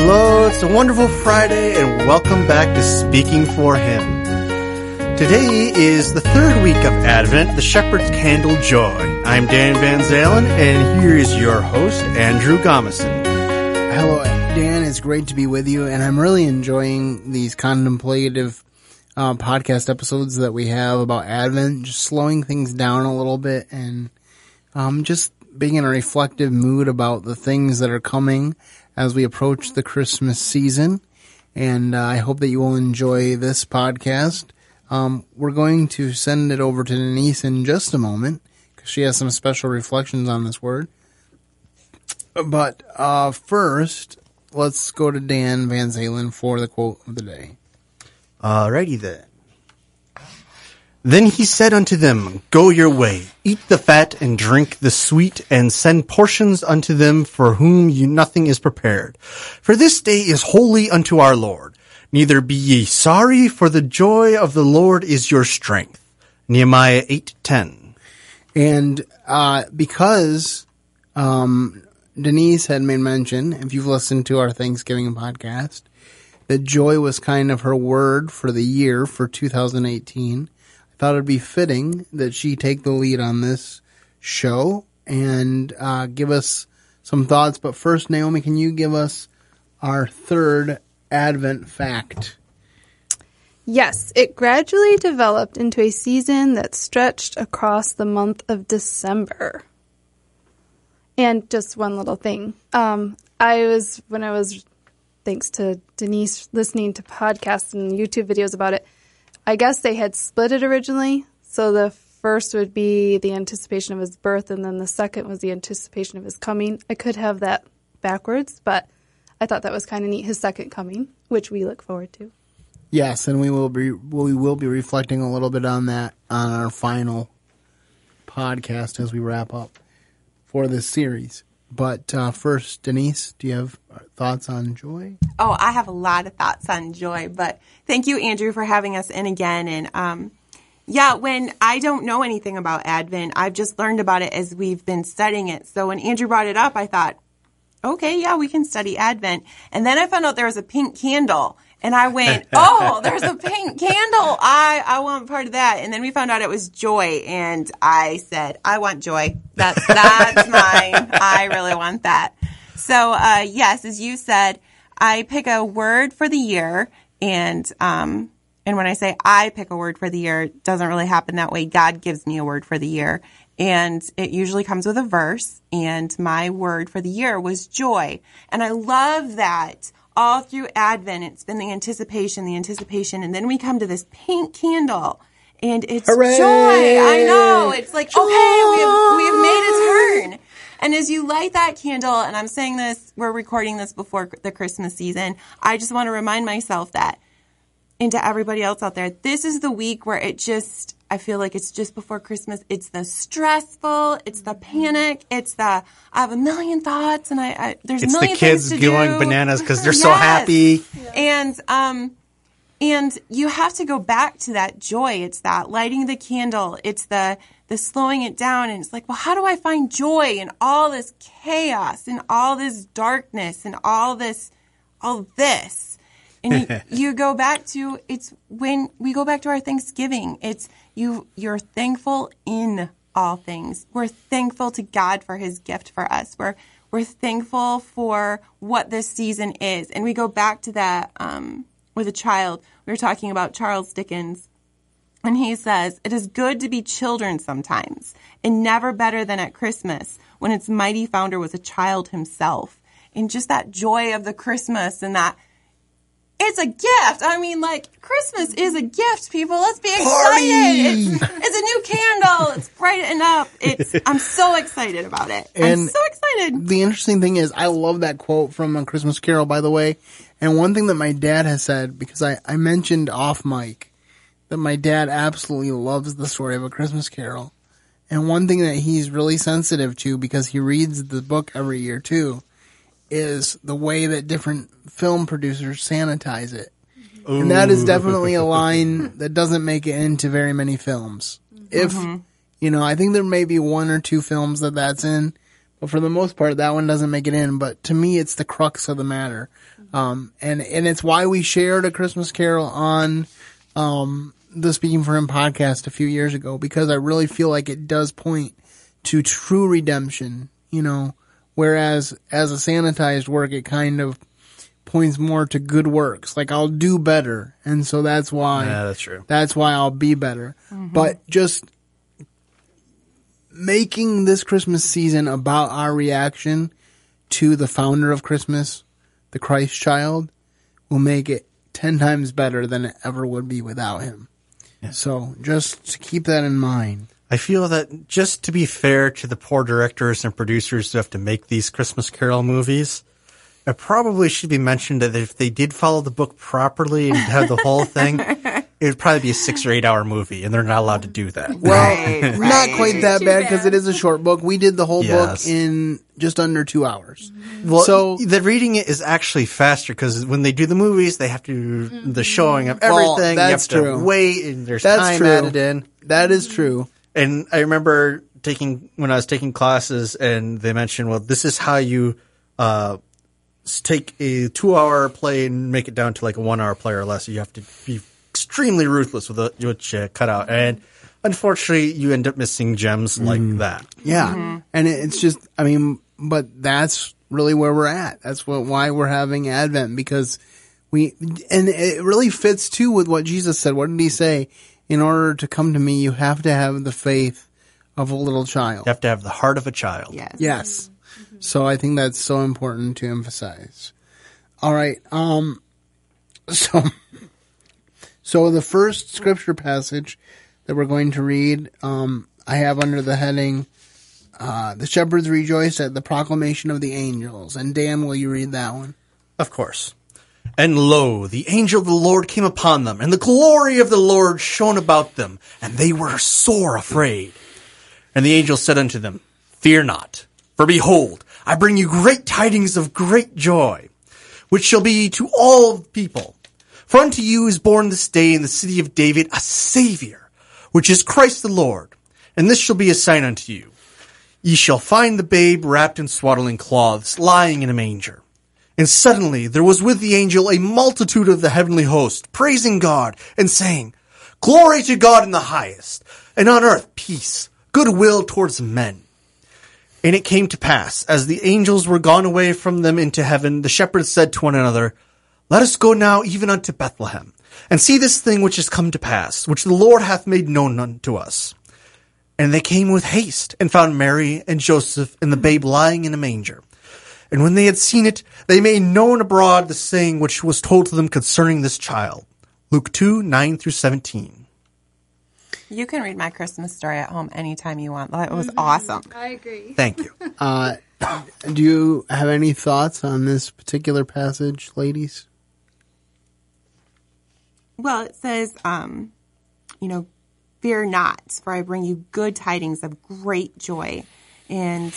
Hello, it's a wonderful Friday, and welcome back to Speaking for Him. Today is the third week of Advent, the Shepherd's Candle Joy. I'm Dan Van Zalen, and here is your host, Andrew Gomison. Hello, Dan. It's great to be with you, and I'm really enjoying these contemplative uh, podcast episodes that we have about Advent, just slowing things down a little bit and um, just being in a reflective mood about the things that are coming as we approach the Christmas season. And uh, I hope that you will enjoy this podcast. Um, we're going to send it over to Denise in just a moment because she has some special reflections on this word. But uh, first, let's go to Dan Van Zalen for the quote of the day. Alrighty then. Then he said unto them, Go your way, eat the fat and drink the sweet, and send portions unto them for whom you nothing is prepared. For this day is holy unto our Lord. Neither be ye sorry, for the joy of the Lord is your strength. Nehemiah eight ten. And uh, because um, Denise had made mention, if you've listened to our Thanksgiving podcast, that joy was kind of her word for the year for 2018. Thought it'd be fitting that she take the lead on this show and uh, give us some thoughts. But first, Naomi, can you give us our third Advent fact? Yes, it gradually developed into a season that stretched across the month of December. And just one little thing. Um, I was, when I was, thanks to Denise, listening to podcasts and YouTube videos about it, I guess they had split it originally. So the first would be the anticipation of his birth, and then the second was the anticipation of his coming. I could have that backwards, but I thought that was kind of neat. His second coming, which we look forward to. Yes, and we will be we will be reflecting a little bit on that on our final podcast as we wrap up for this series. But uh, first, Denise, do you have thoughts on joy? Oh, I have a lot of thoughts on joy, but thank you, Andrew, for having us in again. And um, yeah, when I don't know anything about Advent, I've just learned about it as we've been studying it. So when Andrew brought it up, I thought, okay, yeah, we can study Advent. And then I found out there was a pink candle. And I went, oh, there's a pink candle. I, I want part of that. And then we found out it was joy. And I said, I want joy. That's, that's mine. I really want that. So, uh, yes, as you said, I pick a word for the year. And, um, and when I say I pick a word for the year, it doesn't really happen that way. God gives me a word for the year. And it usually comes with a verse. And my word for the year was joy. And I love that all through Advent, it's been the anticipation, the anticipation, and then we come to this pink candle, and it's Hooray! joy. I know. It's like, joy! okay, we have, we have made a turn. And as you light that candle, and I'm saying this, we're recording this before the Christmas season, I just want to remind myself that, and to everybody else out there, this is the week where it just, I feel like it's just before Christmas. It's the stressful, it's the panic, it's the I have a million thoughts and I, I there's It's a the million kids things to going do. bananas because they're so Yes. happy. And um and you have to go back to that joy. It's that lighting the candle. It's the the slowing it down and it's like, well, how do I find joy in all this chaos and all this darkness and all this all this? And you, you go back to it's when we go back to our Thanksgiving. It's you you're thankful in all things. We're thankful to God for his gift for us. We're we're thankful for what this season is. And we go back to that um, with a child. We were talking about Charles Dickens. And he says, It is good to be children sometimes, and never better than at Christmas, when its mighty founder was a child himself. And just that joy of the Christmas and that it's a gift. I mean, like, Christmas is a gift, people. Let's be excited. It's, it's a new candle. It's brightened up. It's, I'm so excited about it. I'm And- so excited. the interesting thing is, I love that quote from A Christmas Carol, by the way. And one thing that my dad has said, because I, I mentioned off mic that my dad absolutely loves the story of A Christmas Carol. And one thing that he's really sensitive to, because he reads the book every year too, is the way that different film producers sanitize it. And that is definitely a line that doesn't make it into very many films. If, you know, I think there may be one or two films that that's in, But for the most part, that one doesn't make it in. But to me, it's the crux of the matter. Um, and, and it's why we shared a Christmas Carol on, um, the Speaking for Him podcast a few years ago, because I really feel like it does point to true redemption, you know, whereas as a sanitized work, it kind of points more to good works. Like I'll do better. And so that's why. Yeah, that's true. That's why I'll be better. Mm-hmm. But just making this Christmas season about our reaction to the founder of Christmas, the Christ child, will make it 10 times better than it ever would be without him. So just to keep that in mind. I feel that just to be fair to the poor directors and producers who have to make these Christmas Carol movies, it probably should be mentioned that if they did follow the book properly and have the whole thing, it would probably be a six or eight hour movie, and they're not allowed to do that. Well, Right, not quite that bad because it is a short book. We did the whole Yes. book in just under two hours. Mm-hmm. Well, So- the reading it is actually faster because when they do the movies, they have to do the mm-hmm. showing of Well, everything. that's you have true. to wait, and there's That's time true. added in. That is true. And I remember taking when I was taking classes, and they mentioned, well, this is how you uh, take a two-hour play and make it down to like a one-hour play or less. You have to be extremely ruthless with what what you cut out, and unfortunately, you end up missing gems like that. Yeah. And it's just, I mean, but that's really where we're at. That's what, why we're having Advent because we, and it really fits too with what Jesus said. What did he say? In order to come to me, you have to have the faith of a little child. You have to have the heart of a child. Yes. Yes. So I think that's so important to emphasize. All right. Um, so, so the first scripture passage that we're going to read, um, I have under the heading, uh, the shepherds rejoice at the proclamation of the angels. And Dan, will you read that one? Of course. And lo, the angel of the Lord came upon them, and the glory of the Lord shone about them, and they were sore afraid. And the angel said unto them, Fear not, for behold, I bring you great tidings of great joy, which shall be to all people. For unto you is born this day in the city of David a Savior, which is Christ the Lord. And this shall be a sign unto you. Ye shall find the babe wrapped in swaddling cloths, lying in a manger. And suddenly there was with the angel a multitude of the heavenly host, praising God and saying, Glory to God in the highest, and on earth peace, goodwill towards men. And it came to pass, as the angels were gone away from them into heaven, the shepherds said to one another, Let us go now even unto Bethlehem, and see this thing which is come to pass, which the Lord hath made known unto us. And they came with haste, and found Mary and Joseph and the babe lying in a manger. And when they had seen it, they made known abroad the saying which was told to them concerning this child. Luke 2, 9 through 17. You can read my Christmas story at home anytime you want. That was awesome. I agree. Thank you. uh, Do you have any thoughts on this particular passage, ladies? Well, it says, um, you know, fear not, for I bring you good tidings of great joy. And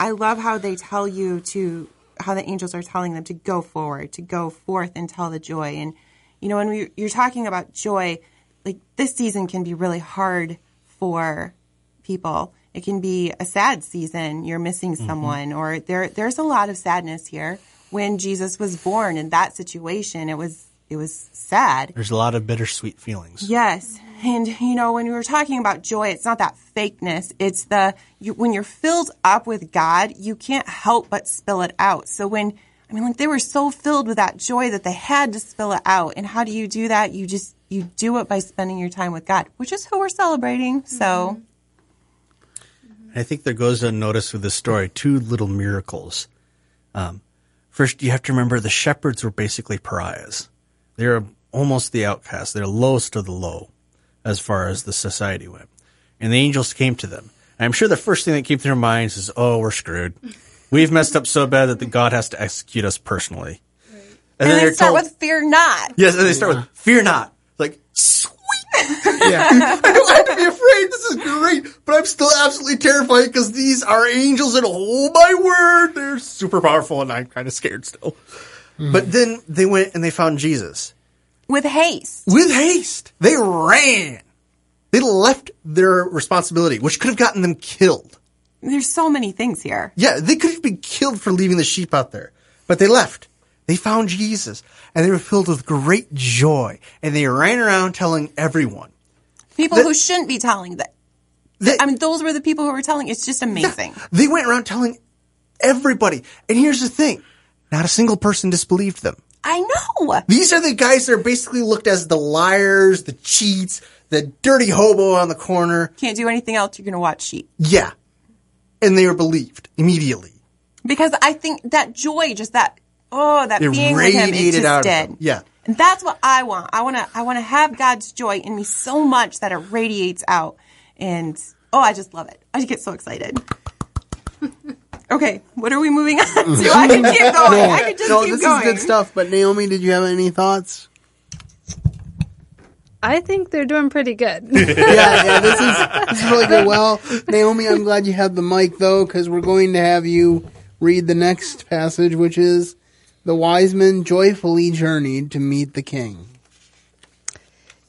I love how they tell you to, how the angels are telling them to go forward, to go forth and tell the joy. And, you know, when we, you're talking about joy, like this season can be really hard for people. It can be a sad season. You're missing mm-hmm. someone, or there, there's a lot of sadness here. When Jesus was born in that situation, it was, it was sad. There's a lot of bittersweet feelings. Yes. And, you know, when we were talking about joy, it's not that fakeness. It's the, you, when you're filled up with God, you can't help but spill it out. So when, I mean, like they were so filled with that joy that they had to spill it out. And how do you do that? You just, you do it by spending your time with God, which is who we're celebrating. So, I think there goes unnoticed with this story two little miracles. Um, first, you have to remember the shepherds were basically pariahs. They're almost the outcasts. They're lowest of the low as far as the society went. And the angels came to them. I'm sure the first thing that came to their minds is, oh, we're screwed. We've messed up so bad that the God has to execute us personally. and then they start told- with fear not. Yes, and they start with fear not. Like, sweet. Yeah. I don't have to be afraid. This is great. But I'm still absolutely terrified because these are angels and oh my word, they're super powerful and I'm kind of scared still. Hmm. But then they went and they found Jesus. With haste. With haste. They ran. They left their responsibility, which could have gotten them killed. there's so many things here. Yeah, they could have been killed for leaving the sheep out there, but they left. They found Jesus and they were filled with great joy and they ran around telling everyone. People The- who shouldn't be telling that. They, I mean, those were the people who were telling. It's just amazing. they went around telling everybody. And here's the thing. Not a single person disbelieved them. I know. These are the guys that are basically looked as the liars, the cheats, the dirty hobo on the corner. Can't do anything else. You're going to watch sheep. Yeah. And they are believed immediately. Because I think that joy, just that, oh, that It being with him, it radiated just did. Yeah. And that's what I want. I want to, I want to have God's joy in me so much that it radiates out. And, oh, I just love it. I just get so excited. okay. What are we moving on to? I can keep going. I could just no, keep this going. is good stuff. But Naomi, did you have any thoughts? I think they're doing pretty good. yeah, yeah, this is this is really good. Well, Naomi, I'm glad you have the mic though, because we're going to have you read the next passage, which is the wise men joyfully journeyed to meet the king.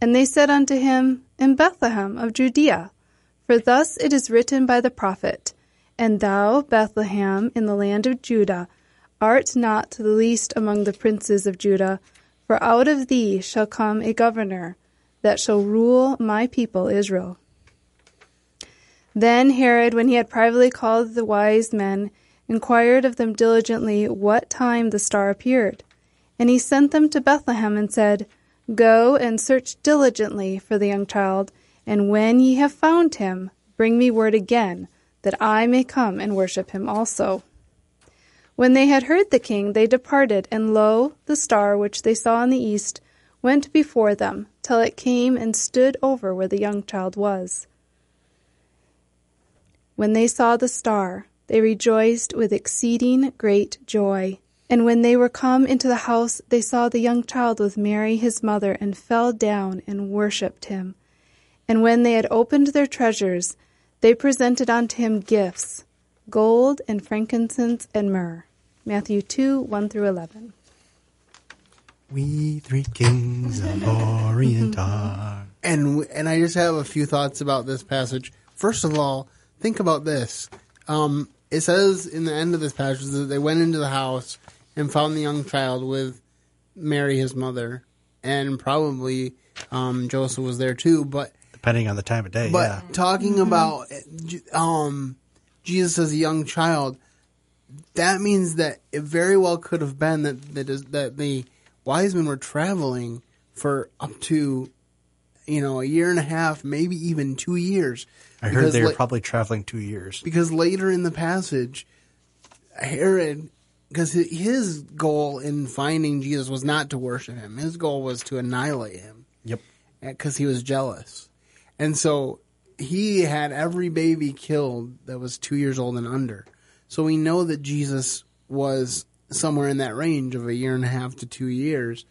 And they said unto him, In Bethlehem of Judea. For thus it is written by the prophet, And thou, Bethlehem, in the land of Judah, art not the least among the princes of Judah, for out of thee shall come a governor, that shall rule my people Israel. Then Herod, when he had privately called the wise men, inquired of them diligently what time the star appeared. And he sent them to Bethlehem and said, Go and search diligently for the young child, and when ye have found him, bring me word again, that I may come and worship him also. When they had heard the king, they departed, and lo, the star which they saw in the east went before them, till it came and stood over where the young child was. When they saw the star, they rejoiced with exceeding great joy. And when they were come into the house, they saw the young child with Mary his mother, and fell down and worshipped him. And when they had opened their treasures, they presented unto him gifts gold and frankincense and myrrh. Matthew 2 1 through 11. We three kings of Orient are. And and I just have a few thoughts about this passage. First of all, think about this. Um, it says in the end of this passage that they went into the house and found the young child with Mary, his mother, and probably um, Joseph was there too. But Depending on the time of day, but yeah. talking about uh, J- um, Jesus as a young child, that means that it very well could have been that that, is, that the wise men were traveling for up to you know a year and a half, maybe even two years. I heard Because they were la- probably traveling two years. because later in the passage, Herod, because his goal in finding Jesus was not to worship him. His goal was to annihilate him Yep. because he was jealous. And so he had every baby killed that was two years old and under. So we know that Jesus was somewhere in that range of a year and a half to two years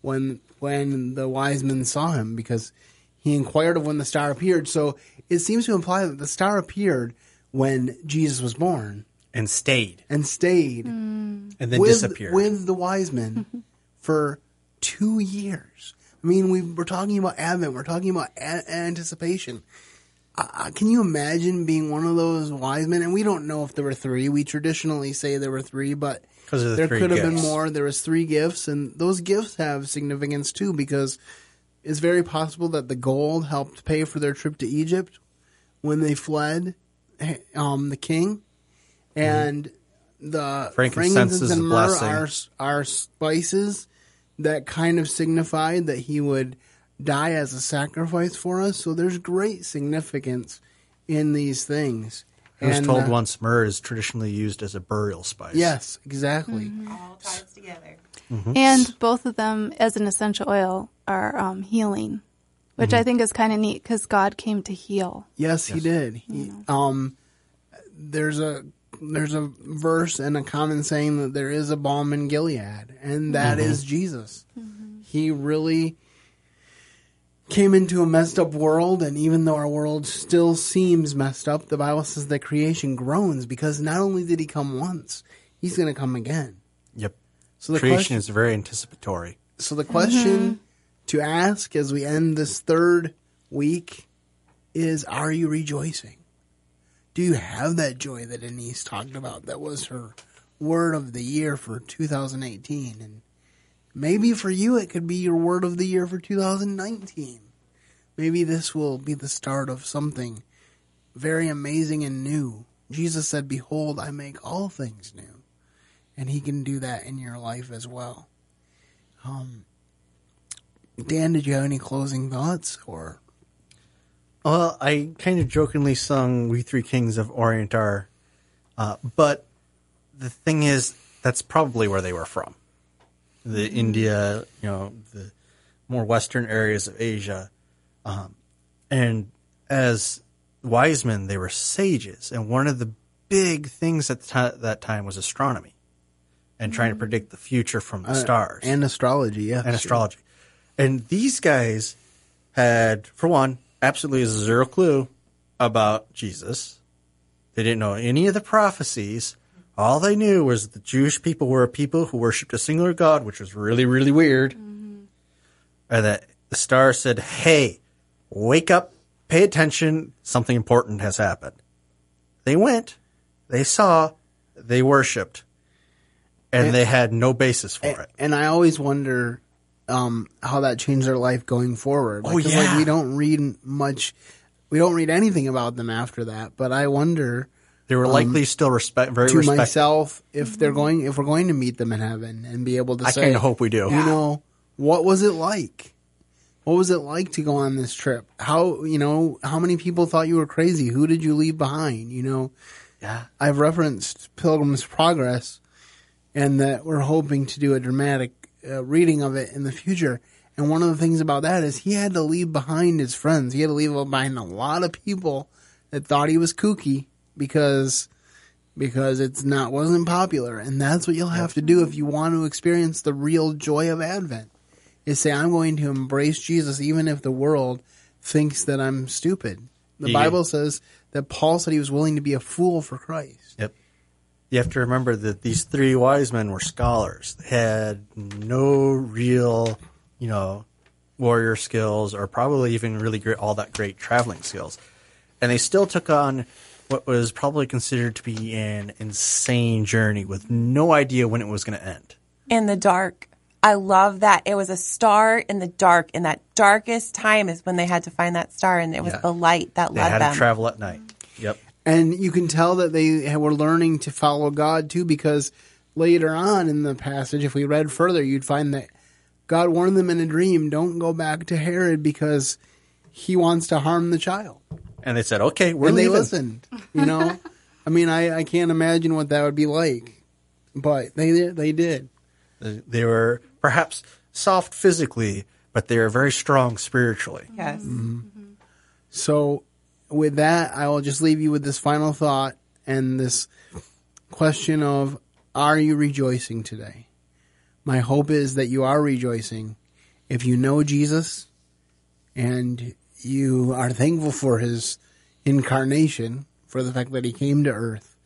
when when the wise men saw him because he inquired of when the star appeared. So it seems to imply that the star appeared when Jesus was born And stayed. and stayed And then with, disappeared. with the wise men for two years. I mean, we we're talking about Advent. We're talking about a- anticipation. Uh, can you imagine being one of those wise men? And we don't know if there were three. We traditionally say there were three, but the there could have been more. There was three gifts, and those gifts have significance too because it's very possible that the gold helped pay for their trip to Egypt when they fled um, the king, and the Mm-hmm. Frankincense is and myrrh are are spices that kind of signified that he would die as a sacrifice for us. So there's great significance in these things. I was And, told uh, once myrrh is traditionally used as a burial spice. Yes, exactly. All ties together. And both of them, as an essential oil, are um, healing, which I think is kind of neat because God came to heal. Yes, he did. He, um, there's a there's a verse and a common saying that there is a balm in Gilead, and that mm-hmm. is Jesus. He really came into a messed up world, and even though our world still seems messed up, the Bible says that creation groans because not only did he come once, he's going to come again. Yep. So the Creation question, is very anticipatory. so the question mm-hmm. to ask as we end this third week is: Are you rejoicing? Do you have that joy that Denise talked about? That was her word of the year for 2018, and maybe for you it could be your word of the year for 2019. Maybe this will be the start of something very amazing and new. Jesus said, "Behold, I make all things new," and He can do that in your life as well. Um, Dan, did you have any closing thoughts or? Well, I kind of jokingly sung "We Three Kings of Orient Are," uh, but the thing is, that's probably where they were from. The India, you know, the more western areas of Asia, um, and as wise men, they were sages, and one of the big things at the ti- that time was astronomy, and trying to predict the future from the stars and astrology? Yeah, and astrology. And these guys had, for one, absolutely zero clue about Jesus. They didn't know any of the prophecies. All they knew was the Jewish people were a people who worshipped a singular God, which was really, really weird. Mm-hmm. And that the star said, Hey, wake up, pay attention, something important has happened. They went, they saw, they worshipped, and, they had no basis for it. And I always wonder um, how that changed their life going forward. Oh, Like, 'cause, like, yeah. we don't read much. We don't read anything about them after that. But I wonder They were likely still respect, very to respected. myself if they're going, if we're going to meet them in heaven and be able to I say, kind of hope we do. you know, what was it like? What was it like to go on this trip? How, you know, how many people thought you were crazy? Who did you leave behind? You know, Yeah. I've referenced Pilgrim's Progress and that we're hoping to do a dramatic uh, reading of it in the future. And one of the things about that is he had to leave behind his friends. He had to leave behind a lot of people that thought he was kooky because because it's not wasn't popular. And that's what you'll have to do if you want to experience the real joy of Advent. Is say I'm going to embrace Jesus even if the world thinks that I'm stupid. The Yeah. Bible says that Paul said he was willing to be a fool for Christ. Yep. You have to remember that these three wise men were scholars. They had no real, you know, warrior skills or probably even really great, all that great traveling skills. And they still took on what was probably considered to be an insane journey with no idea when it was going to end. in the dark. I love that. It was a star in the dark. In that darkest time is when they had to find that star, and it was Yeah. the light that They led had them. to travel at night. Yep. And you can tell that they were learning to follow God too, because later on in the passage, if we read further, you'd find that God warned them in a dream, don't go back to Herod because he wants to harm the child. And they said, okay, we're and they listened, you know? I mean, I, I can't imagine what that would be like, but they they did. They were perhaps soft physically, but they were very strong spiritually. yes. Mm-hmm. Mm-hmm. So, with that, I will just leave you with this final thought and this question of Are you rejoicing today? My hope is that you are rejoicing. If you know Jesus and you are thankful for his incarnation, for the fact that he came to earth,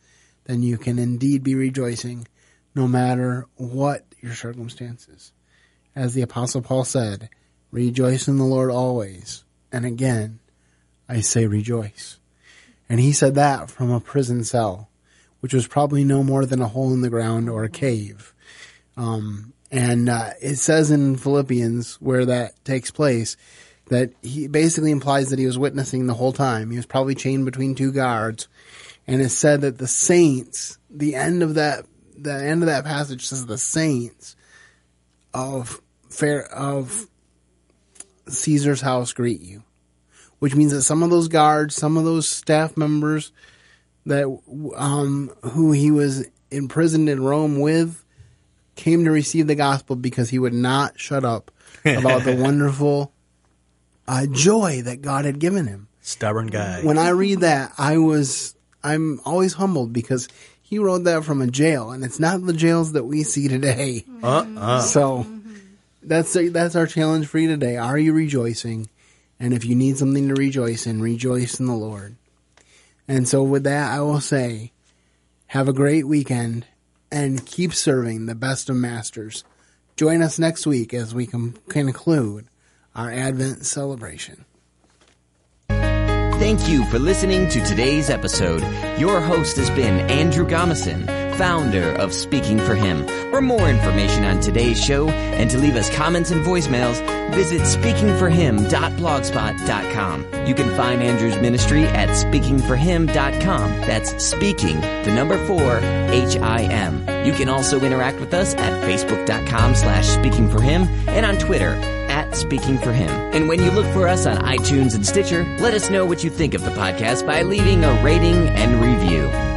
then you can indeed be rejoicing no matter what your circumstances. As the Apostle Paul said, rejoice in the Lord always. And again, I say rejoice. And he said that from a prison cell, which was probably no more than a hole in the ground or a cave. Um, and uh, it says in Philippians, where that takes place, that he basically implies that he was witnessing the whole time. He was probably chained between two guards. And it said that the saints, the end of that, the end of that passage says the saints of fair, of Caesar's house greet you which means that some of those guards, some of those staff members that um, who he was imprisoned in Rome with, came to receive the gospel because he would not shut up about the wonderful uh, joy that God had given him. Stubborn guy. When I read that, I was I'm always humbled because he wrote that from a jail, and it's not the jails that we see today. Uh-uh. So that's that's our challenge for you today. Are you rejoicing? And if you need something to rejoice in, rejoice in the Lord. And so with that, I will say, have a great weekend and keep serving the best of masters. Join us next week as we conclude our Advent celebration. Thank you for listening to today's episode. Your host has been Andrew Gomison, founder of Speaking for Him. For more information on today's show and to leave us comments and voicemails, visit speakingforhim.blogspot.com. You can find Andrew's ministry at speaking4him.com. That's speaking, the number four, H-I-M. You can also interact with us at facebook.com slash speakingforhim and on Twitter at Speaking for Him. And when you look for us on iTunes and Stitcher, let us know what you think of the podcast by leaving a rating and review.